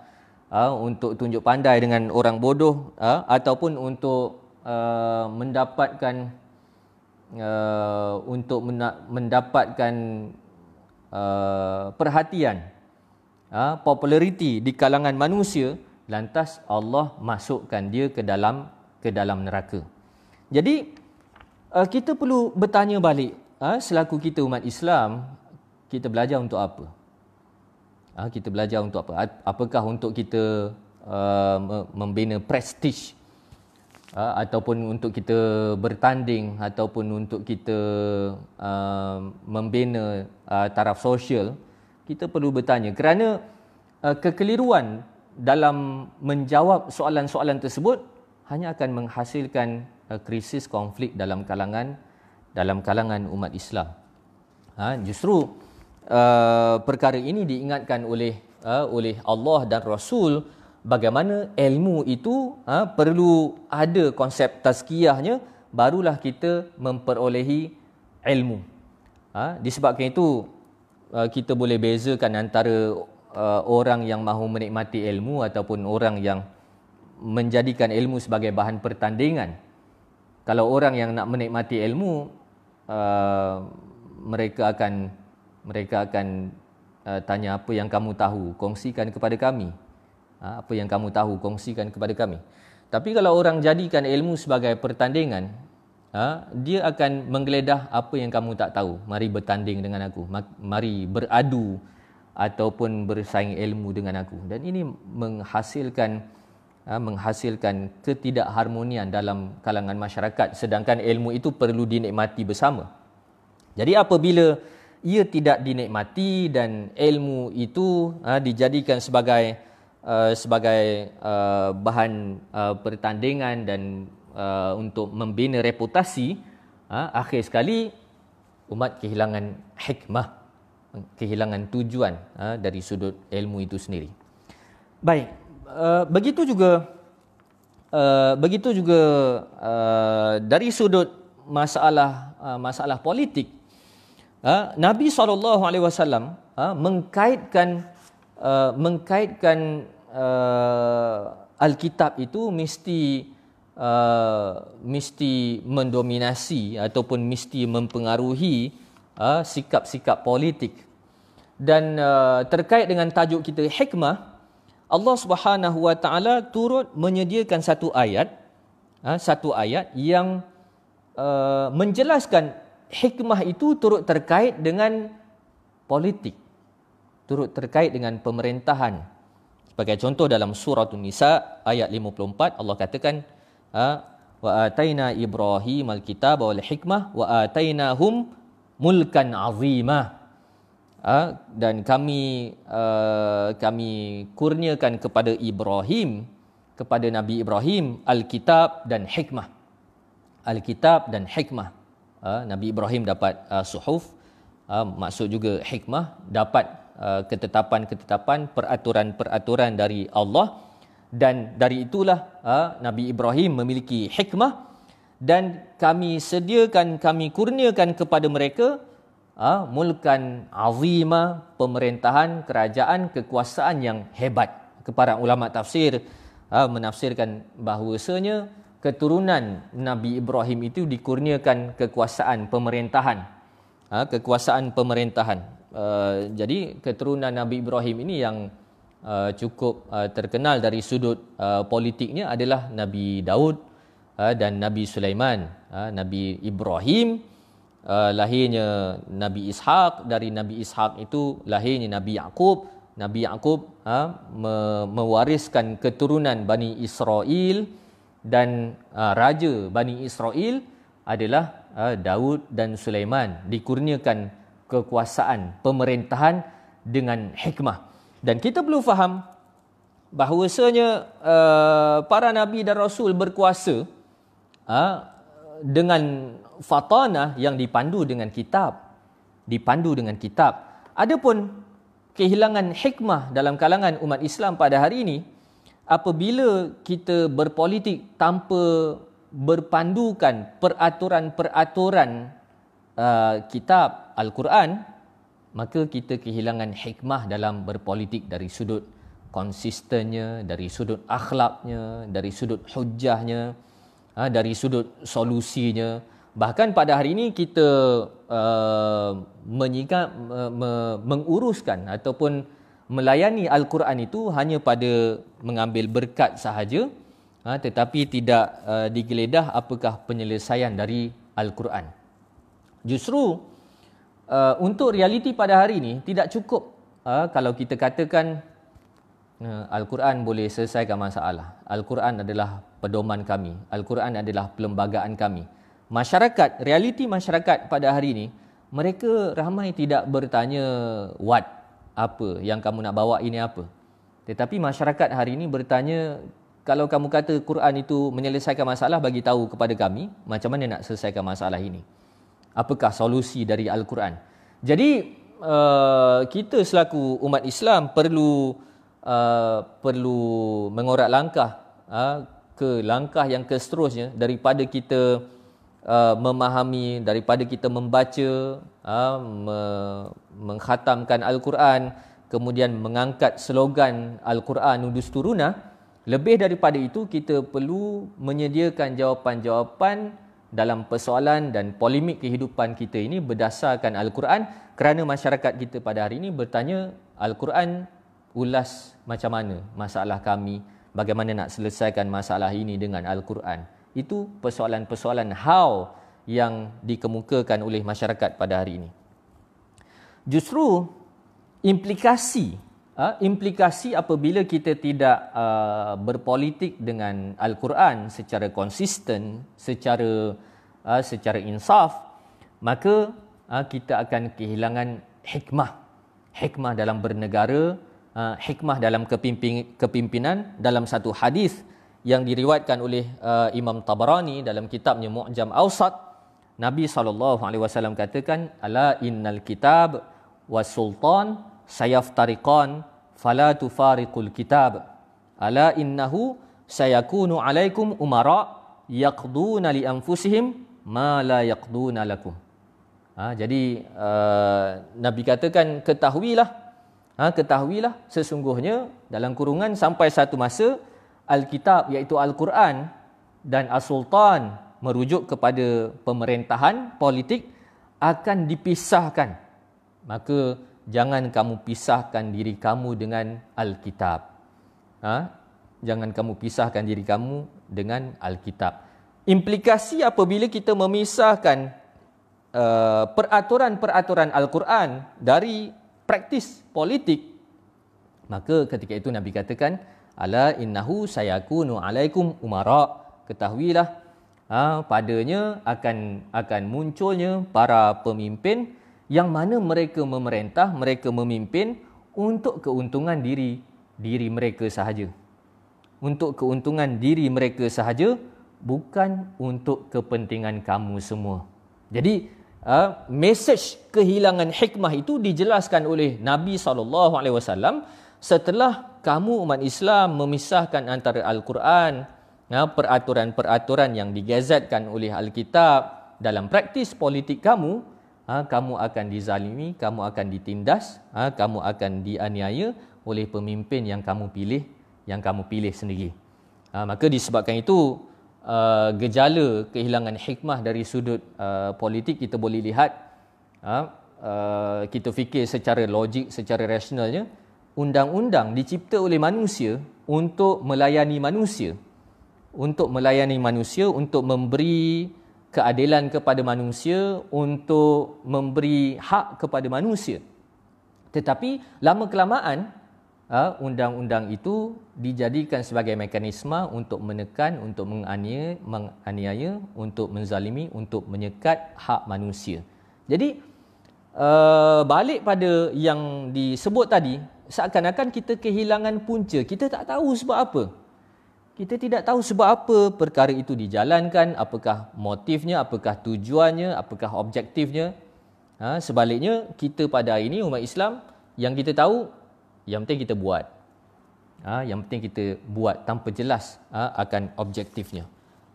uh, untuk tunjuk pandai dengan orang bodoh uh, ataupun untuk uh, mendapatkan uh, untuk mendapatkan uh, perhatian uh, populariti di kalangan manusia lantas Allah masukkan dia ke dalam ke dalam neraka. Jadi uh, kita perlu bertanya balik, uh, selaku kita umat Islam, kita belajar untuk apa? Uh, kita belajar untuk apa? Apakah untuk kita uh, membina prestige uh, ataupun untuk kita bertanding ataupun untuk kita uh, membina uh, taraf sosial? Kita perlu bertanya kerana uh, kekeliruan dalam menjawab soalan-soalan tersebut hanya akan menghasilkan uh, krisis konflik dalam kalangan dalam kalangan umat Islam. Ha, justru uh, perkara ini diingatkan oleh uh, oleh Allah dan Rasul bagaimana ilmu itu uh, perlu ada konsep tazkiyahnya barulah kita memperolehi ilmu. Ha, disebabkan itu uh, kita boleh bezakan antara uh, orang yang mahu menikmati ilmu ataupun orang yang menjadikan ilmu sebagai bahan pertandingan. Kalau orang yang nak menikmati ilmu, uh, mereka akan mereka akan uh, tanya apa yang kamu tahu, kongsikan kepada kami. Uh, apa yang kamu tahu, kongsikan kepada kami. Tapi kalau orang jadikan ilmu sebagai pertandingan, uh, dia akan menggeledah apa yang kamu tak tahu. Mari bertanding dengan aku. Mari beradu ataupun bersaing ilmu dengan aku dan ini menghasilkan ha, menghasilkan ketidakharmonian dalam kalangan masyarakat sedangkan ilmu itu perlu dinikmati bersama jadi apabila ia tidak dinikmati dan ilmu itu ha, dijadikan sebagai uh, sebagai uh, bahan uh, pertandingan dan uh, untuk membina reputasi uh, akhir sekali umat kehilangan hikmah kehilangan tujuan uh, dari sudut ilmu itu sendiri. Baik, uh, begitu juga uh, begitu juga uh, dari sudut masalah uh, masalah politik. Uh, Nabi saw uh, mengkaitkan uh, mengkaitkan Alkitab itu mesti mesti mendominasi ataupun mesti mempengaruhi uh, sikap-sikap politik. Dan terkait dengan tajuk kita hikmah Allah Subhanahu Wa Taala turut menyediakan satu ayat satu ayat yang menjelaskan hikmah itu turut terkait dengan politik turut terkait dengan pemerintahan. Sebagai contoh dalam surah An-Nisa ayat 54 Allah katakan uh, wa ataina ibrahim alkitab wal hikmah wa atainahum mulkan azimah ha, dan kami uh, kami kurniakan kepada Ibrahim kepada Nabi Ibrahim Alkitab dan hikmah. Alkitab dan hikmah uh, Nabi Ibrahim dapat uh, suhuf. Uh, maksud juga hikmah dapat ketetapan-ketetapan peraturan-peraturan dari Allah. Dan dari itulah Nabi Ibrahim memiliki hikmah. Dan kami sediakan kami kurniakan kepada mereka mulkan azima pemerintahan kerajaan kekuasaan yang hebat. Kepada ulama tafsir menafsirkan bahawasanya keturunan Nabi Ibrahim itu dikurniakan kekuasaan pemerintahan. Ha, kekuasaan pemerintahan. Uh, jadi keturunan Nabi Ibrahim ini yang uh, cukup uh, terkenal dari sudut uh, politiknya adalah Nabi Daud uh, dan Nabi Sulaiman. Uh, Nabi Ibrahim uh, lahirnya Nabi Ishaq, dari Nabi Ishaq itu lahirnya Nabi Yaqub. Nabi Yaqub uh, me- mewariskan keturunan Bani Israel dan uh, raja Bani Israel adalah uh, Daud dan Sulaiman dikurniakan kekuasaan pemerintahan dengan hikmah. Dan kita perlu faham bahawasanya uh, para nabi dan rasul berkuasa uh, dengan fatanah yang dipandu dengan kitab, dipandu dengan kitab. Adapun kehilangan hikmah dalam kalangan umat Islam pada hari ini apabila kita berpolitik tanpa berpandukan peraturan-peraturan uh, kitab Al-Quran maka kita kehilangan hikmah dalam berpolitik dari sudut konsistennya, dari sudut akhlaknya, dari sudut hujahnya, ha, dari sudut solusinya. Bahkan pada hari ini kita uh, menyikap, uh, menguruskan ataupun melayani Al-Quran itu hanya pada mengambil berkat sahaja, ha, tetapi tidak uh, digeledah apakah penyelesaian dari Al-Quran. Justru uh, untuk realiti pada hari ini tidak cukup uh, kalau kita katakan uh, Al-Quran boleh selesaikan masalah. Al-Quran adalah pedoman kami. Al-Quran adalah perlembagaan kami. Masyarakat, realiti masyarakat pada hari ini, mereka ramai tidak bertanya what, apa yang kamu nak bawa ini apa. Tetapi masyarakat hari ini bertanya, kalau kamu kata Quran itu menyelesaikan masalah, bagi tahu kepada kami macam mana nak selesaikan masalah ini apakah solusi dari al-Quran. Jadi uh, kita selaku umat Islam perlu uh, perlu mengorak langkah uh, ke langkah yang seterusnya daripada kita uh, memahami daripada kita membaca uh, me- mengkhatamkan al-Quran kemudian mengangkat slogan al-Quran udus turuna lebih daripada itu kita perlu menyediakan jawapan-jawapan dalam persoalan dan polemik kehidupan kita ini berdasarkan Al-Quran kerana masyarakat kita pada hari ini bertanya Al-Quran ulas macam mana masalah kami, bagaimana nak selesaikan masalah ini dengan Al-Quran. Itu persoalan-persoalan how yang dikemukakan oleh masyarakat pada hari ini. Justru implikasi uh, implikasi apabila kita tidak uh, berpolitik dengan al-Quran secara konsisten, secara uh, secara insaf, maka kita akan kehilangan hikmah. Hikmah dalam bernegara, hikmah dalam kepimpin, kepimpinan dalam satu hadis yang diriwayatkan oleh uh, Imam Tabarani dalam kitabnya Mu'jam Awsat Nabi SAW katakan ala innal kitab was sultan sayaftariqan fala tufariqul kitab. Ala innahu sayakunu alaikum umara yaqduna li anfusihim ma la yaqduna lakum. Ha, jadi uh, nabi katakan ketahuilah ha, ketahuilah sesungguhnya dalam kurungan sampai satu masa alkitab iaitu al-Quran dan as-sultan merujuk kepada pemerintahan politik akan dipisahkan maka jangan kamu pisahkan diri kamu dengan Alkitab. Ha? Jangan kamu pisahkan diri kamu dengan Alkitab. Implikasi apabila kita memisahkan uh, peraturan-peraturan Al-Quran dari praktis politik, maka ketika itu Nabi katakan, Ala innahu sayakunu alaikum umara. Ketahuilah, ha, padanya akan akan munculnya para pemimpin yang mana mereka memerintah, mereka memimpin untuk keuntungan diri diri mereka sahaja. Untuk keuntungan diri mereka sahaja bukan untuk kepentingan kamu semua. Jadi uh, message kehilangan hikmah itu dijelaskan oleh Nabi saw setelah kamu umat Islam memisahkan antara al-Quran peraturan-peraturan yang digazetkan oleh Alkitab dalam praktis politik kamu ha, kamu akan dizalimi, kamu akan ditindas, ha, kamu akan dianiaya oleh pemimpin yang kamu pilih, yang kamu pilih sendiri. Ha, maka disebabkan itu, gejala kehilangan hikmah dari sudut politik kita boleh lihat kita fikir secara logik secara rasionalnya undang-undang dicipta oleh manusia untuk melayani manusia untuk melayani manusia untuk memberi keadilan kepada manusia untuk memberi hak kepada manusia tetapi lama kelamaan ha, undang-undang itu dijadikan sebagai mekanisme untuk menekan, untuk menganiaya, menganiaya, untuk menzalimi, untuk menyekat hak manusia. Jadi uh, balik pada yang disebut tadi, seakan-akan kita kehilangan punca. Kita tak tahu sebab apa. Kita tidak tahu sebab apa perkara itu dijalankan, apakah motifnya, apakah tujuannya, apakah objektifnya. Ha, sebaliknya, kita pada hari ini umat Islam yang kita tahu, yang penting kita buat. Ha, yang penting kita buat tanpa jelas ha, akan objektifnya.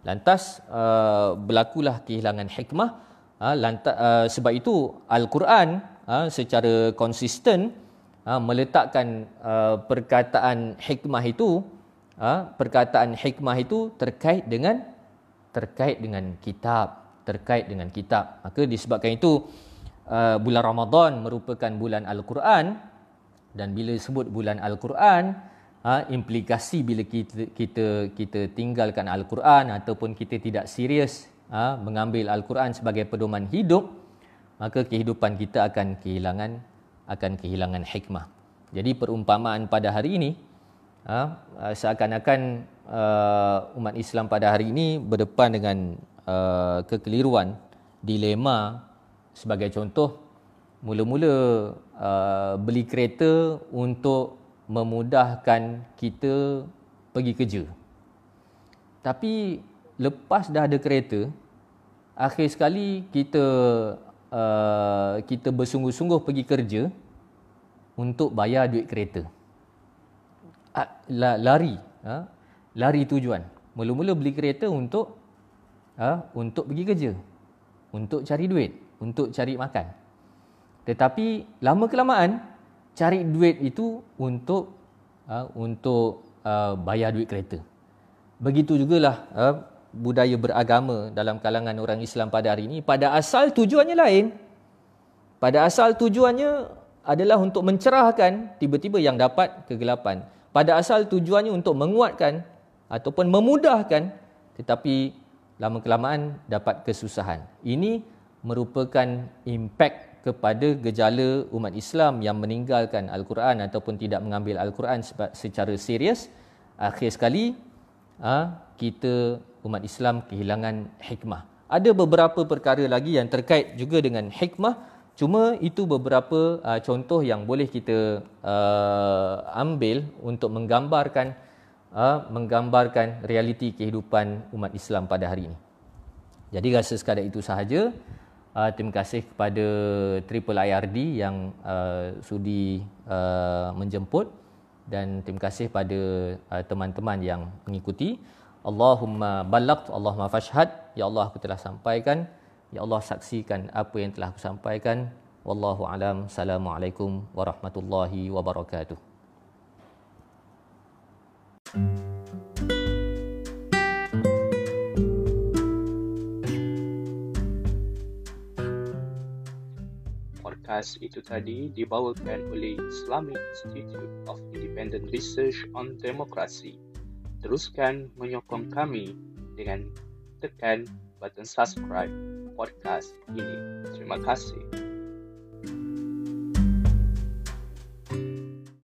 Lantas uh, berlakulah kehilangan hikmah. Ha, lantas, uh, sebab itu Al-Quran ha, secara konsisten ha, meletakkan uh, perkataan hikmah itu, ha, perkataan hikmah itu terkait dengan terkait dengan kitab, terkait dengan kitab. Maka disebabkan itu uh, bulan Ramadan merupakan bulan Al-Quran dan bila sebut bulan Al-Quran uh, implikasi bila kita kita kita tinggalkan Al-Quran ataupun kita tidak serius uh, mengambil Al-Quran sebagai pedoman hidup maka kehidupan kita akan kehilangan akan kehilangan hikmah. Jadi perumpamaan pada hari ini uh, seakan-akan uh, umat Islam pada hari ini berdepan dengan kekeliruan dilema sebagai contoh mula-mula beli kereta untuk memudahkan kita pergi kerja tapi lepas dah ada kereta akhir sekali kita uh, kita bersungguh-sungguh pergi kerja untuk bayar duit kereta. Lari uh, lari tujuan. Mula-mula beli kereta untuk uh, untuk pergi kerja. Untuk cari duit untuk cari makan. Tetapi lama kelamaan cari duit itu untuk uh, untuk uh, bayar duit kereta. Begitu jugalah uh, budaya beragama dalam kalangan orang Islam pada hari ini pada asal tujuannya lain. Pada asal tujuannya adalah untuk mencerahkan tiba-tiba yang dapat kegelapan. Pada asal tujuannya untuk menguatkan ataupun memudahkan tetapi lama kelamaan dapat kesusahan. Ini merupakan impak kepada gejala umat Islam yang meninggalkan Al-Quran ataupun tidak mengambil Al-Quran secara serius akhir sekali ha, kita umat Islam kehilangan hikmah. Ada beberapa perkara lagi yang terkait juga dengan hikmah. Cuma itu beberapa uh, contoh yang boleh kita uh, ambil untuk menggambarkan uh, menggambarkan realiti kehidupan umat Islam pada hari ini. Jadi rasa sekadar itu sahaja. Uh, terima kasih kepada Triple IRD yang uh, sudi uh, menjemput. Dan terima kasih pada uh, teman-teman yang mengikuti. Allahumma balagh, Allahumma fashhad. Ya Allah aku telah sampaikan. Ya Allah saksikan apa yang telah aku sampaikan. Wallahu alam. Assalamualaikum warahmatullahi wabarakatuh. podcast itu tadi dibawakan oleh Islamic Institute of Independent Research on Democracy. Teruskan menyokong kami dengan tekan button subscribe podcast ini. Terima kasih.